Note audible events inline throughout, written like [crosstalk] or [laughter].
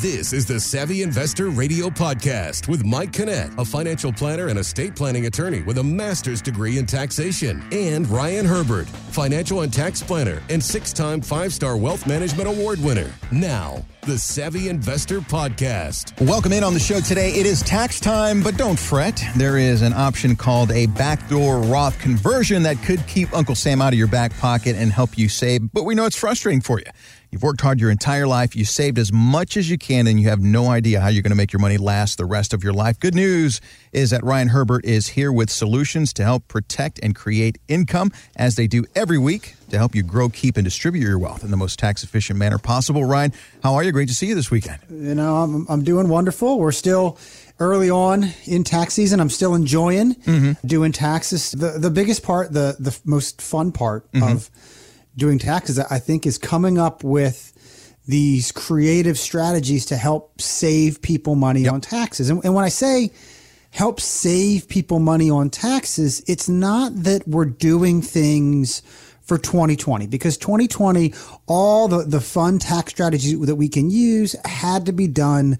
This is the Savvy Investor Radio Podcast with Mike Kinnett, a financial planner and estate planning attorney with a master's degree in taxation, and Ryan Herbert, financial and tax planner and six time five star wealth management award winner. Now, the Savvy Investor Podcast. Welcome in on the show today. It is tax time, but don't fret. There is an option called a backdoor Roth conversion that could keep Uncle Sam out of your back pocket and help you save, but we know it's frustrating for you. You've worked hard your entire life. You saved as much as you can, and you have no idea how you're going to make your money last the rest of your life. Good news is that Ryan Herbert is here with solutions to help protect and create income as they do every week to help you grow, keep, and distribute your wealth in the most tax efficient manner possible. Ryan, how are you? Great to see you this weekend. You know, I'm, I'm doing wonderful. We're still early on in tax season. I'm still enjoying mm-hmm. doing taxes. The the biggest part, the the most fun part mm-hmm. of doing taxes, I think, is coming up with these creative strategies to help save people money yep. on taxes. And, and when I say help save people money on taxes, it's not that we're doing things for 2020 because 2020, all the, the fun tax strategies that we can use had to be done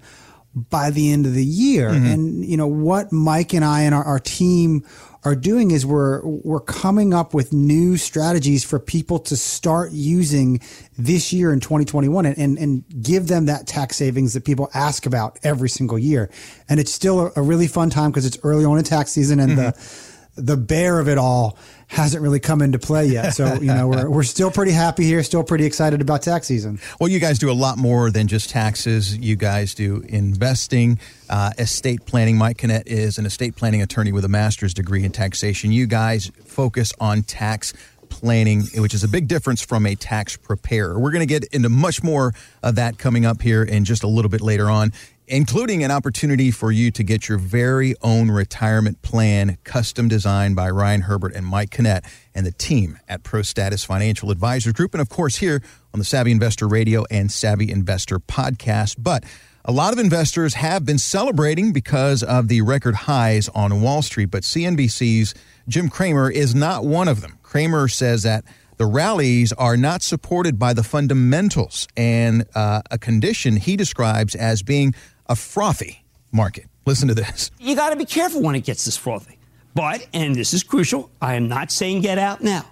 by the end of the year. Mm-hmm. And, you know, what Mike and I and our, our team are doing is we're we're coming up with new strategies for people to start using this year in 2021 and, and, and give them that tax savings that people ask about every single year. And it's still a, a really fun time because it's early on in tax season and mm-hmm. the the bear of it all hasn't really come into play yet. So, you know, we're, we're still pretty happy here, still pretty excited about tax season. Well, you guys do a lot more than just taxes. You guys do investing, uh, estate planning. Mike Kinnett is an estate planning attorney with a master's degree in taxation. You guys focus on tax planning, which is a big difference from a tax preparer. We're going to get into much more of that coming up here in just a little bit later on including an opportunity for you to get your very own retirement plan custom designed by Ryan Herbert and Mike Kinnett and the team at Pro Status Financial Advisors Group. And of course, here on the Savvy Investor Radio and Savvy Investor podcast. But a lot of investors have been celebrating because of the record highs on Wall Street, but CNBC's Jim Cramer is not one of them. Cramer says that the rallies are not supported by the fundamentals and uh, a condition he describes as being a frothy market. Listen to this. You got to be careful when it gets this frothy. But, and this is crucial, I am not saying get out now.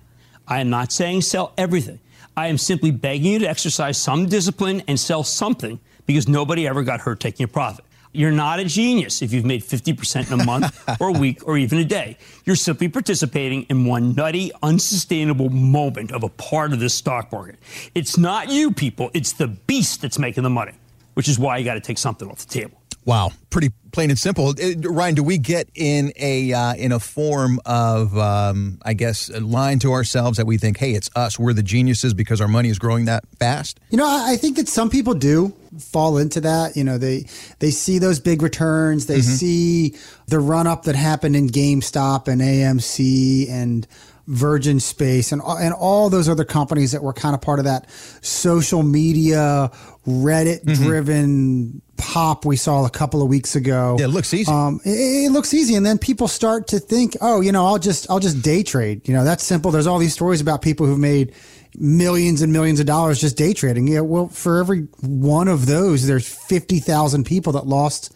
I am not saying sell everything. I am simply begging you to exercise some discipline and sell something because nobody ever got hurt taking a profit. You're not a genius if you've made 50% in a month [laughs] or a week or even a day. You're simply participating in one nutty, unsustainable moment of a part of this stock market. It's not you, people. It's the beast that's making the money which is why you got to take something off the table. Wow, pretty plain and simple. Uh, Ryan, do we get in a uh, in a form of um, I guess lying to ourselves that we think, hey, it's us, we're the geniuses because our money is growing that fast? You know, I think that some people do fall into that. You know, they they see those big returns, they mm-hmm. see the run up that happened in GameStop and AMC and Virgin Space and and all those other companies that were kind of part of that social media Reddit driven mm-hmm. Pop we saw a couple of weeks ago. Yeah, it looks easy. Um, it, it, looks easy, and then people start to think, oh, you know, I'll just I'll just day trade. You know, that's simple. There's all these stories about people who've made millions and millions of dollars just day trading. Yeah, well, for every one of those, there's fifty thousand people that lost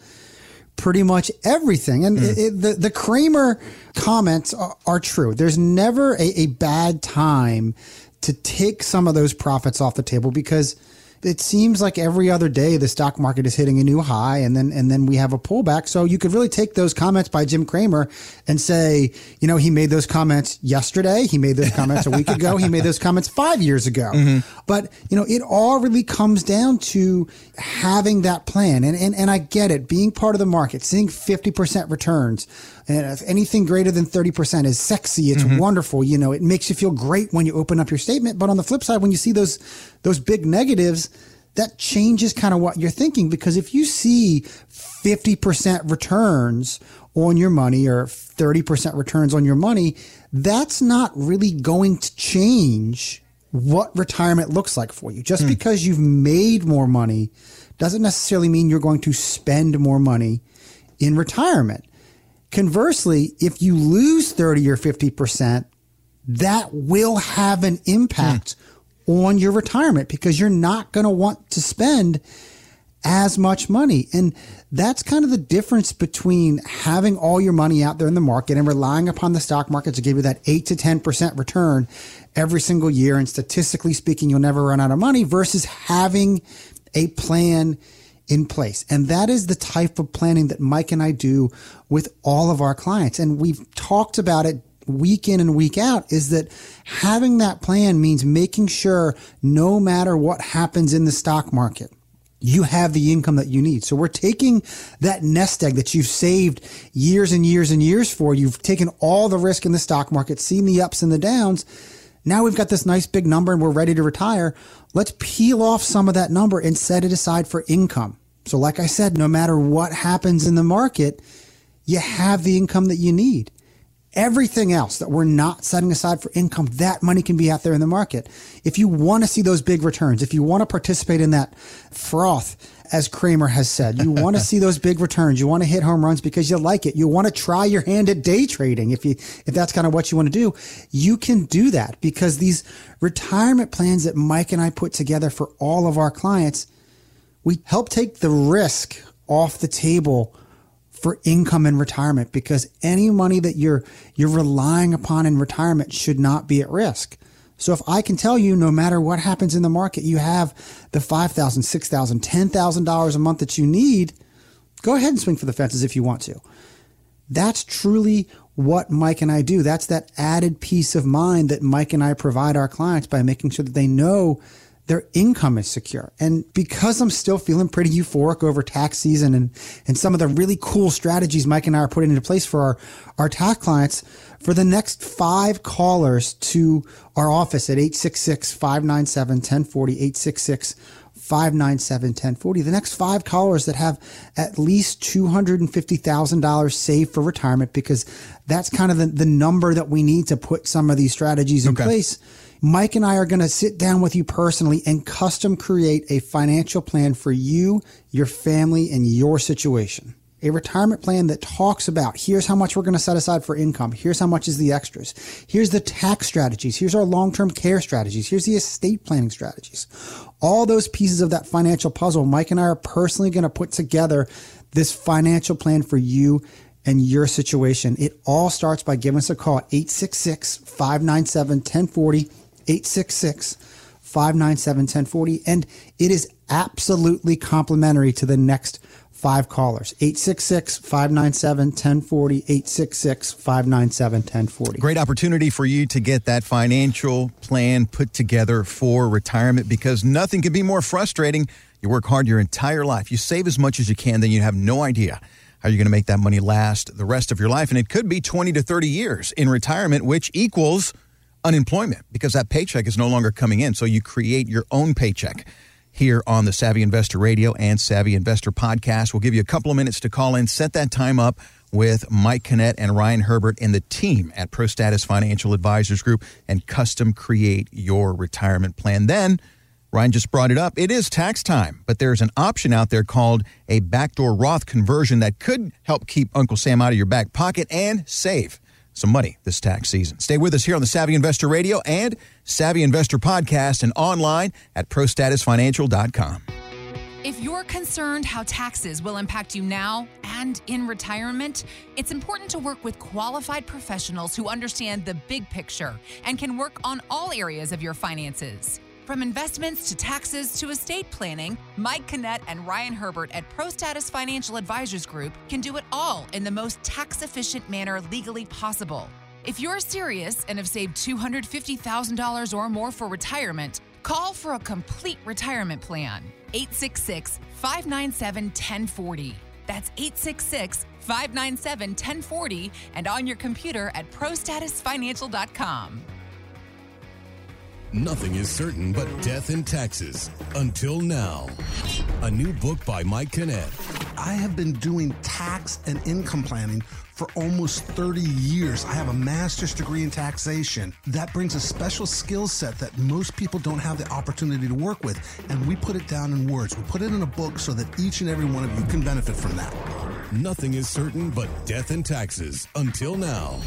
pretty much everything. And mm. it, it, the, the Cramer comments are, are true. There's never a, a bad time to take some of those profits off the table because – it seems like every other day the stock market is hitting a new high and then and then we have a pullback. So you could really take those comments by Jim Cramer and say, you know, he made those comments yesterday, he made those comments a week ago, he made those comments 5 years ago. Mm-hmm. But, you know, it all really comes down to having that plan. And and and I get it, being part of the market, seeing 50% returns, and if anything greater than 30% is sexy, it's mm-hmm. wonderful. You know, it makes you feel great when you open up your statement. But on the flip side, when you see those, those big negatives, that changes kind of what you're thinking. Because if you see 50% returns on your money or 30% returns on your money, that's not really going to change what retirement looks like for you. Just mm. because you've made more money doesn't necessarily mean you're going to spend more money in retirement. Conversely, if you lose 30 or 50%, that will have an impact mm. on your retirement because you're not going to want to spend as much money. And that's kind of the difference between having all your money out there in the market and relying upon the stock market to give you that 8 to 10% return every single year. And statistically speaking, you'll never run out of money versus having a plan in place. And that is the type of planning that Mike and I do with all of our clients. And we've talked about it week in and week out is that having that plan means making sure no matter what happens in the stock market, you have the income that you need. So we're taking that nest egg that you've saved years and years and years for. You've taken all the risk in the stock market, seen the ups and the downs. Now we've got this nice big number and we're ready to retire. Let's peel off some of that number and set it aside for income. So like I said, no matter what happens in the market, you have the income that you need. Everything else that we're not setting aside for income, that money can be out there in the market. If you want to see those big returns, if you want to participate in that froth, as Cramer has said, you want to see those big returns. You want to hit home runs because you like it. You want to try your hand at day trading. If you, if that's kind of what you want to do, you can do that because these retirement plans that Mike and I put together for all of our clients, we help take the risk off the table for income in retirement because any money that you're you're relying upon in retirement should not be at risk. So if I can tell you no matter what happens in the market, you have the $5,000, $6,000, $10,000 a month that you need, go ahead and swing for the fences if you want to. That's truly what Mike and I do. That's that added peace of mind that Mike and I provide our clients by making sure that they know their income is secure. And because I'm still feeling pretty euphoric over tax season and, and some of the really cool strategies Mike and I are putting into place for our, our tax clients, for the next five callers to our office at 866-597-1040, 866 597 1040. The next five callers that have at least $250,000 saved for retirement, because that's kind of the, the number that we need to put some of these strategies in okay. place Mike and I are going to sit down with you personally and custom create a financial plan for you, your family, and your situation. A retirement plan that talks about here's how much we're going to set aside for income. Here's how much is the extras. Here's the tax strategies. Here's our long-term care strategies. Here's the estate planning strategies. All those pieces of that financial puzzle, Mike and I are personally going to put together this financial plan for you and your situation. It all starts by giving us a call at 866 597 1040 866 597 1040. And it is absolutely complimentary to the next five callers. 866 597 1040 866 597 1040 great opportunity for you to get that financial plan put together for retirement because nothing can be more frustrating. You work hard your entire life. You save as much as you can then you have no idea how you're going to make that money last the rest of your life. And it could be 20 to 30 years in retirement which equals unemployment because that paycheck is no longer coming in. So you create your own paycheck here on the Savvy Investor Radio and Savvy Investor podcast. We'll give you a couple of minutes to call in, set that time up with Mike Kinnett and Ryan Herbert and the team at ProStatus Financial Advisors Group and custom create your retirement plan. Then, Ryan just brought it up. It is tax time, but there's an option out there called a backdoor Roth conversion that could help keep Uncle Sam out of your back pocket and save some money this tax season. Stay with us here on the Savvy Investor Radio and Savvy Investor Podcast and online at prostatusfinancial.com. If you're concerned how taxes will impact you now and in retirement, it's important to work with qualified professionals who understand the big picture and can work on all areas of your finances. From investments to taxes to estate planning, Mike Kinnett and Ryan Herbert at ProStatus Financial Advisors Group can do it all in the most tax efficient manner legally possible. If you're serious and have saved $250,000 or more for retirement, call for a complete retirement plan. 866 597 1040. That's 866 597 1040 and on your computer at prostatusfinancial.com. Nothing is certain but death and taxes. Until now. A new book by Mike Kinnett. I have been doing tax and income planning for almost 30 years. I have a master's degree in taxation. That brings a special skill set that most people don't have the opportunity to work with. And we put it down in words. We put it in a book so that each and every one of you can benefit from that. Nothing is certain but death and taxes until now.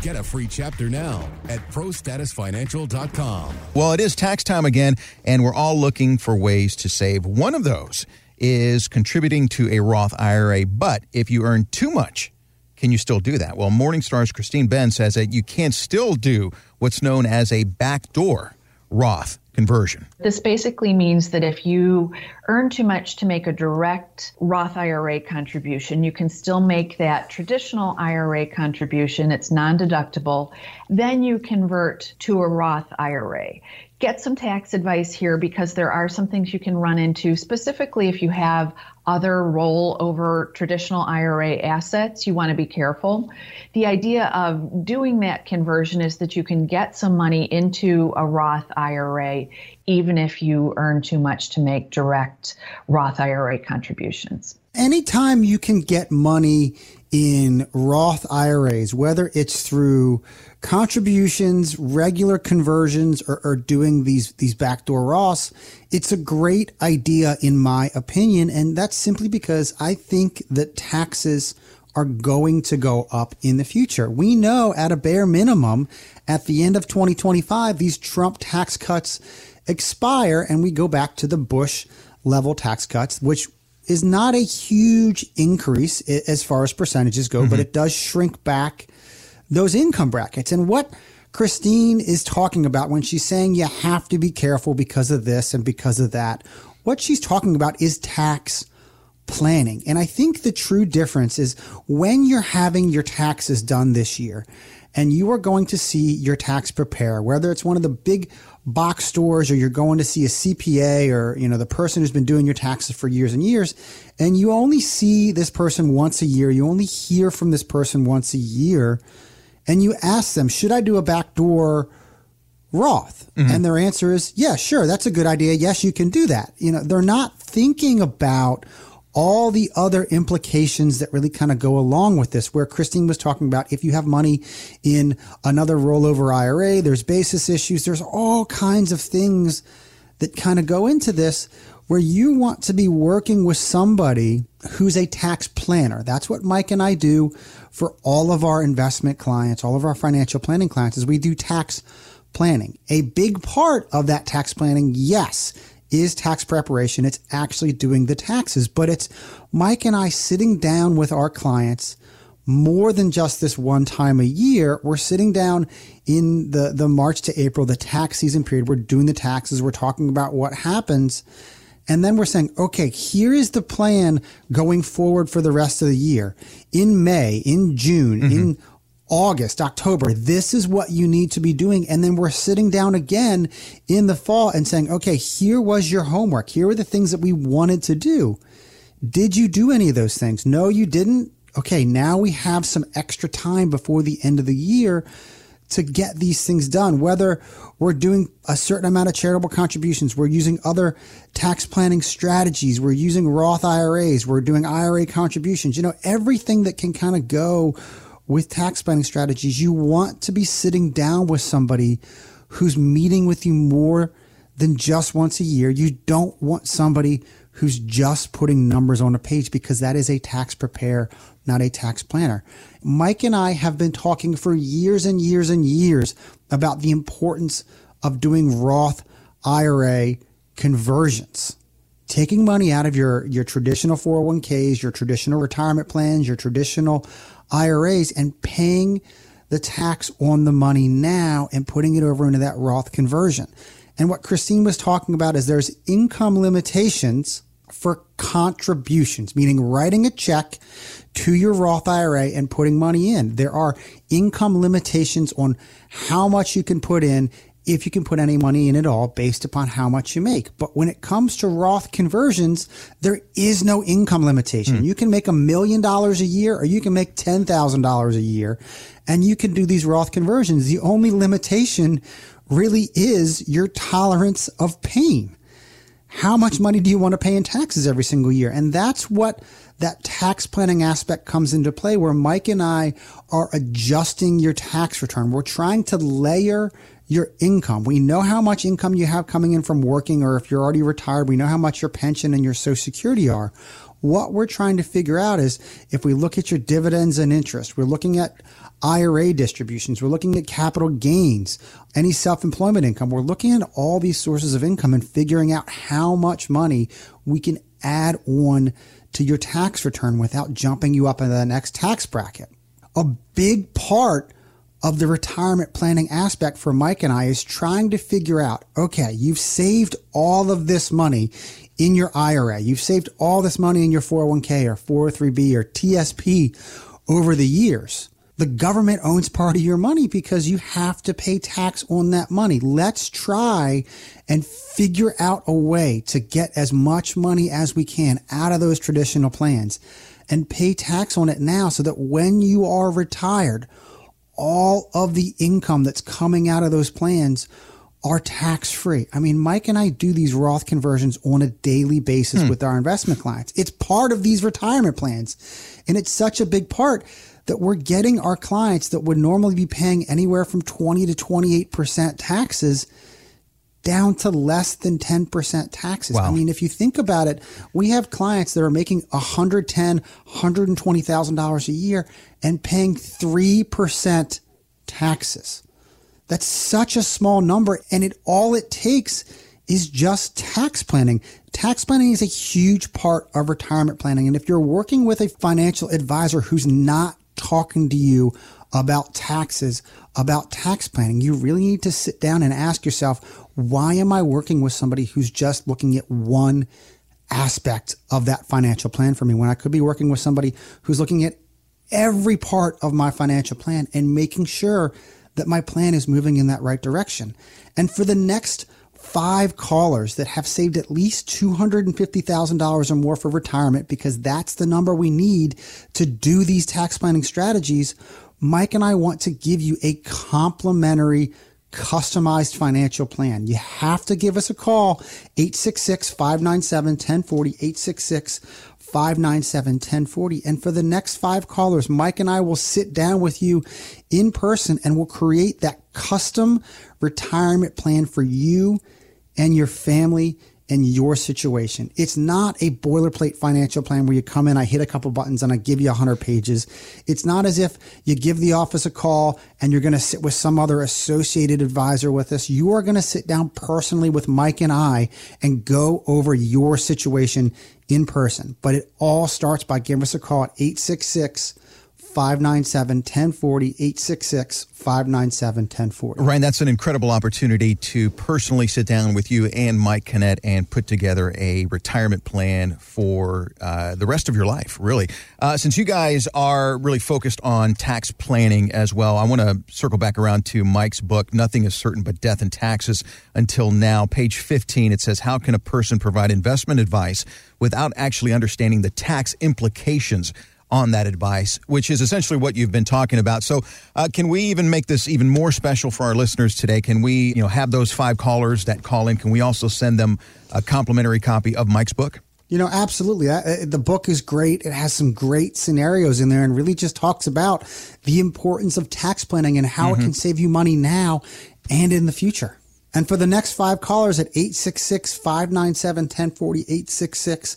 Get a free chapter now at prostatusfinancial.com. Well, it is tax time again, and we're all looking for ways to save. One of those is contributing to a Roth IRA. But if you earn too much, can you still do that? Well, Morningstar's Christine Benz says that you can still do what's known as a backdoor Roth conversion. This basically means that if you earn too much to make a direct Roth IRA contribution, you can still make that traditional IRA contribution. It's non deductible. Then you convert to a Roth IRA get some tax advice here because there are some things you can run into, specifically if you have other rollover traditional IRA assets, you want to be careful. The idea of doing that conversion is that you can get some money into a Roth IRA even if you earn too much to make direct Roth IRA contributions. Anytime you can get money in Roth IRAs, whether it's through contributions, regular conversions, or, or, doing these these backdoor Roths, it's a great idea in my opinion, and that's simply because I think that taxes are going to go up in the future. We know at a bare minimum, at the end of 2025, these Trump tax cuts expire, and we go back to the Bush level tax cuts, which is not a huge increase as far as percentages go, mm-hmm. but it does shrink back those income brackets. And what Christine is talking about when she's saying you have to be careful because of this and because of that, what she's talking about is tax planning. And I think the true difference is when you're having your taxes done this year and you are going to see your tax preparer, whether it's one of the big box stores or you're going to see a CPA or, you know, the person who's been doing your taxes for years and years, and you only see this person once a year, you only hear from this person once a year, and you ask them, should I do a backdoor Roth? Mm-hmm. And their answer is, yeah, sure, that's a good idea. Yes, you can do that. You know, they're not thinking about all the other implications that really kind of go along with this, where Christine was talking about if you have money in another rollover IRA, there's basis issues, there's all kinds of things that kind of go into this where you want to be working with somebody who's a tax planner. That's what Mike and I do for all of our investment clients, all of our financial planning clients is we do tax planning. A big part of that tax planning, yes, is tax preparation. It's actually doing the taxes, but it's Mike and I sitting down with our clients more than just this one time a year. We're sitting down in the, the March to April, the tax season period. We're doing the taxes. We're talking about what happens. And then we're saying, okay, here is the plan going forward for the rest of the year. In May, in June, mm-hmm. in August, October, this is what you need to be doing. And then we're sitting down again in the fall and saying, okay, here was your homework. Here are the things that we wanted to do. Did you do any of those things? No, you didn't. Okay, now we have some extra time before the end of the year to get these things done. Whether we're doing a certain amount of charitable contributions, we're using other tax planning strategies, we're using Roth IRAs, we're doing IRA contributions, you know, everything that can kind of go with tax planning strategies, you want to be sitting down with somebody who's meeting with you more than just once a year. You don't want somebody who's just putting numbers on a page because that is a tax preparer, not a tax planner. Mike and I have been talking for years and years and years about the importance of doing Roth IRA conversions. Taking money out of your, your traditional 401ks, your traditional retirement plans, your traditional IRAs and paying the tax on the money now and putting it over into that Roth conversion. And what Christine was talking about is there's income limitations for contributions, meaning writing a check to your Roth IRA and putting money in. There are income limitations on how much you can put in if you can put any money in at all based upon how much you make. But when it comes to Roth conversions, there is no income limitation. Mm. You can make a million dollars a year or you can make $10,000 a year and you can do these Roth conversions. The only limitation really is your tolerance of pain. How much money do you want to pay in taxes every single year? And that's what that tax planning aspect comes into play where Mike and I are adjusting your tax return. We're trying to layer your income. We know how much income you have coming in from working, or if you're already retired, we know how much your pension and your social security are. What we're trying to figure out is if we look at your dividends and interest, we're looking at IRA distributions, we're looking at capital gains, any self employment income, we're looking at all these sources of income and figuring out how much money we can add on to your tax return without jumping you up into the next tax bracket. A big part of the retirement planning aspect for Mike and I is trying to figure out okay, you've saved all of this money in your IRA, you've saved all this money in your 401k or 403b or TSP over the years. The government owns part of your money because you have to pay tax on that money. Let's try and figure out a way to get as much money as we can out of those traditional plans and pay tax on it now so that when you are retired, all of the income that's coming out of those plans are tax free. I mean, Mike and I do these Roth conversions on a daily basis hmm. with our investment clients. It's part of these retirement plans. And it's such a big part that we're getting our clients that would normally be paying anywhere from 20 to 28% taxes down to less than 10% taxes. Wow. I mean, if you think about it, we have clients that are making 110, $120,000 a year and paying 3% taxes. That's such a small number and it all it takes is just tax planning. Tax planning is a huge part of retirement planning. And if you're working with a financial advisor who's not talking to you about taxes, about tax planning, you really need to sit down and ask yourself, why am I working with somebody who's just looking at one aspect of that financial plan for me when I could be working with somebody who's looking at every part of my financial plan and making sure that my plan is moving in that right direction. And for the next five callers that have saved at least $250,000 or more for retirement, because that's the number we need to do these tax planning strategies, Mike and I want to give you a complimentary customized financial plan. You have to give us a call, 866-597-1040, 866 597 1040. And for the next five callers, Mike and I will sit down with you in person and we'll create that custom retirement plan for you and your family and your situation. It's not a boilerplate financial plan where you come in, I hit a couple buttons and I give you 100 pages. It's not as if you give the office a call and you're going to sit with some other associated advisor with us. You are going to sit down personally with Mike and I and go over your situation in person. But it all starts by giving us a call at 866 597 1040, 866 597 1040. Ryan, that's an incredible opportunity to personally sit down with you and Mike Kinnett and put together a retirement plan for uh, the rest of your life, really. Uh, since you guys are really focused on tax planning as well, I want to circle back around to Mike's book, Nothing is Certain But Death and Taxes Until Now. Page 15, it says, How can a person provide investment advice without actually understanding the tax implications? On that advice, which is essentially what you've been talking about. So, uh, can we even make this even more special for our listeners today? Can we, you know, have those five callers that call in? Can we also send them a complimentary copy of Mike's book? You know, absolutely. the book is great. It has some great scenarios in there and really just talks about the importance of tax planning and how mm-hmm. it can save you money now and in the future. And for the next five callers at 866 597 1040, 866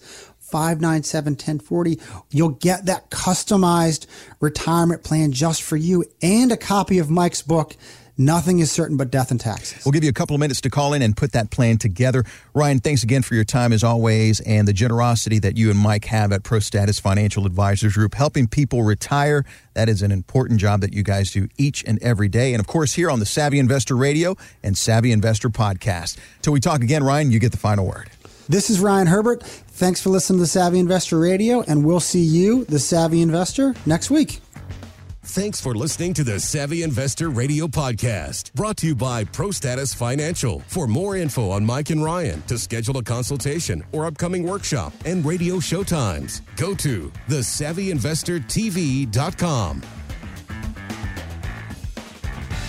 597 1040. You'll get that customized retirement plan just for you and a copy of Mike's book. Nothing is certain but death and taxes. We'll give you a couple of minutes to call in and put that plan together. Ryan, thanks again for your time as always and the generosity that you and Mike have at Pro Status Financial Advisors Group, helping people retire. That is an important job that you guys do each and every day. And of course, here on the Savvy Investor Radio and Savvy Investor Podcast. Till we talk again, Ryan, you get the final word. This is Ryan Herbert. Thanks for listening to Savvy Investor Radio, and we'll see you, the Savvy Investor, next week. Thanks for listening to the Savvy Investor Radio Podcast, brought to you by ProStatus Financial. For more info on Mike and Ryan, to schedule a consultation or upcoming workshop and radio showtimes, go to thesavvyinvestortv.com.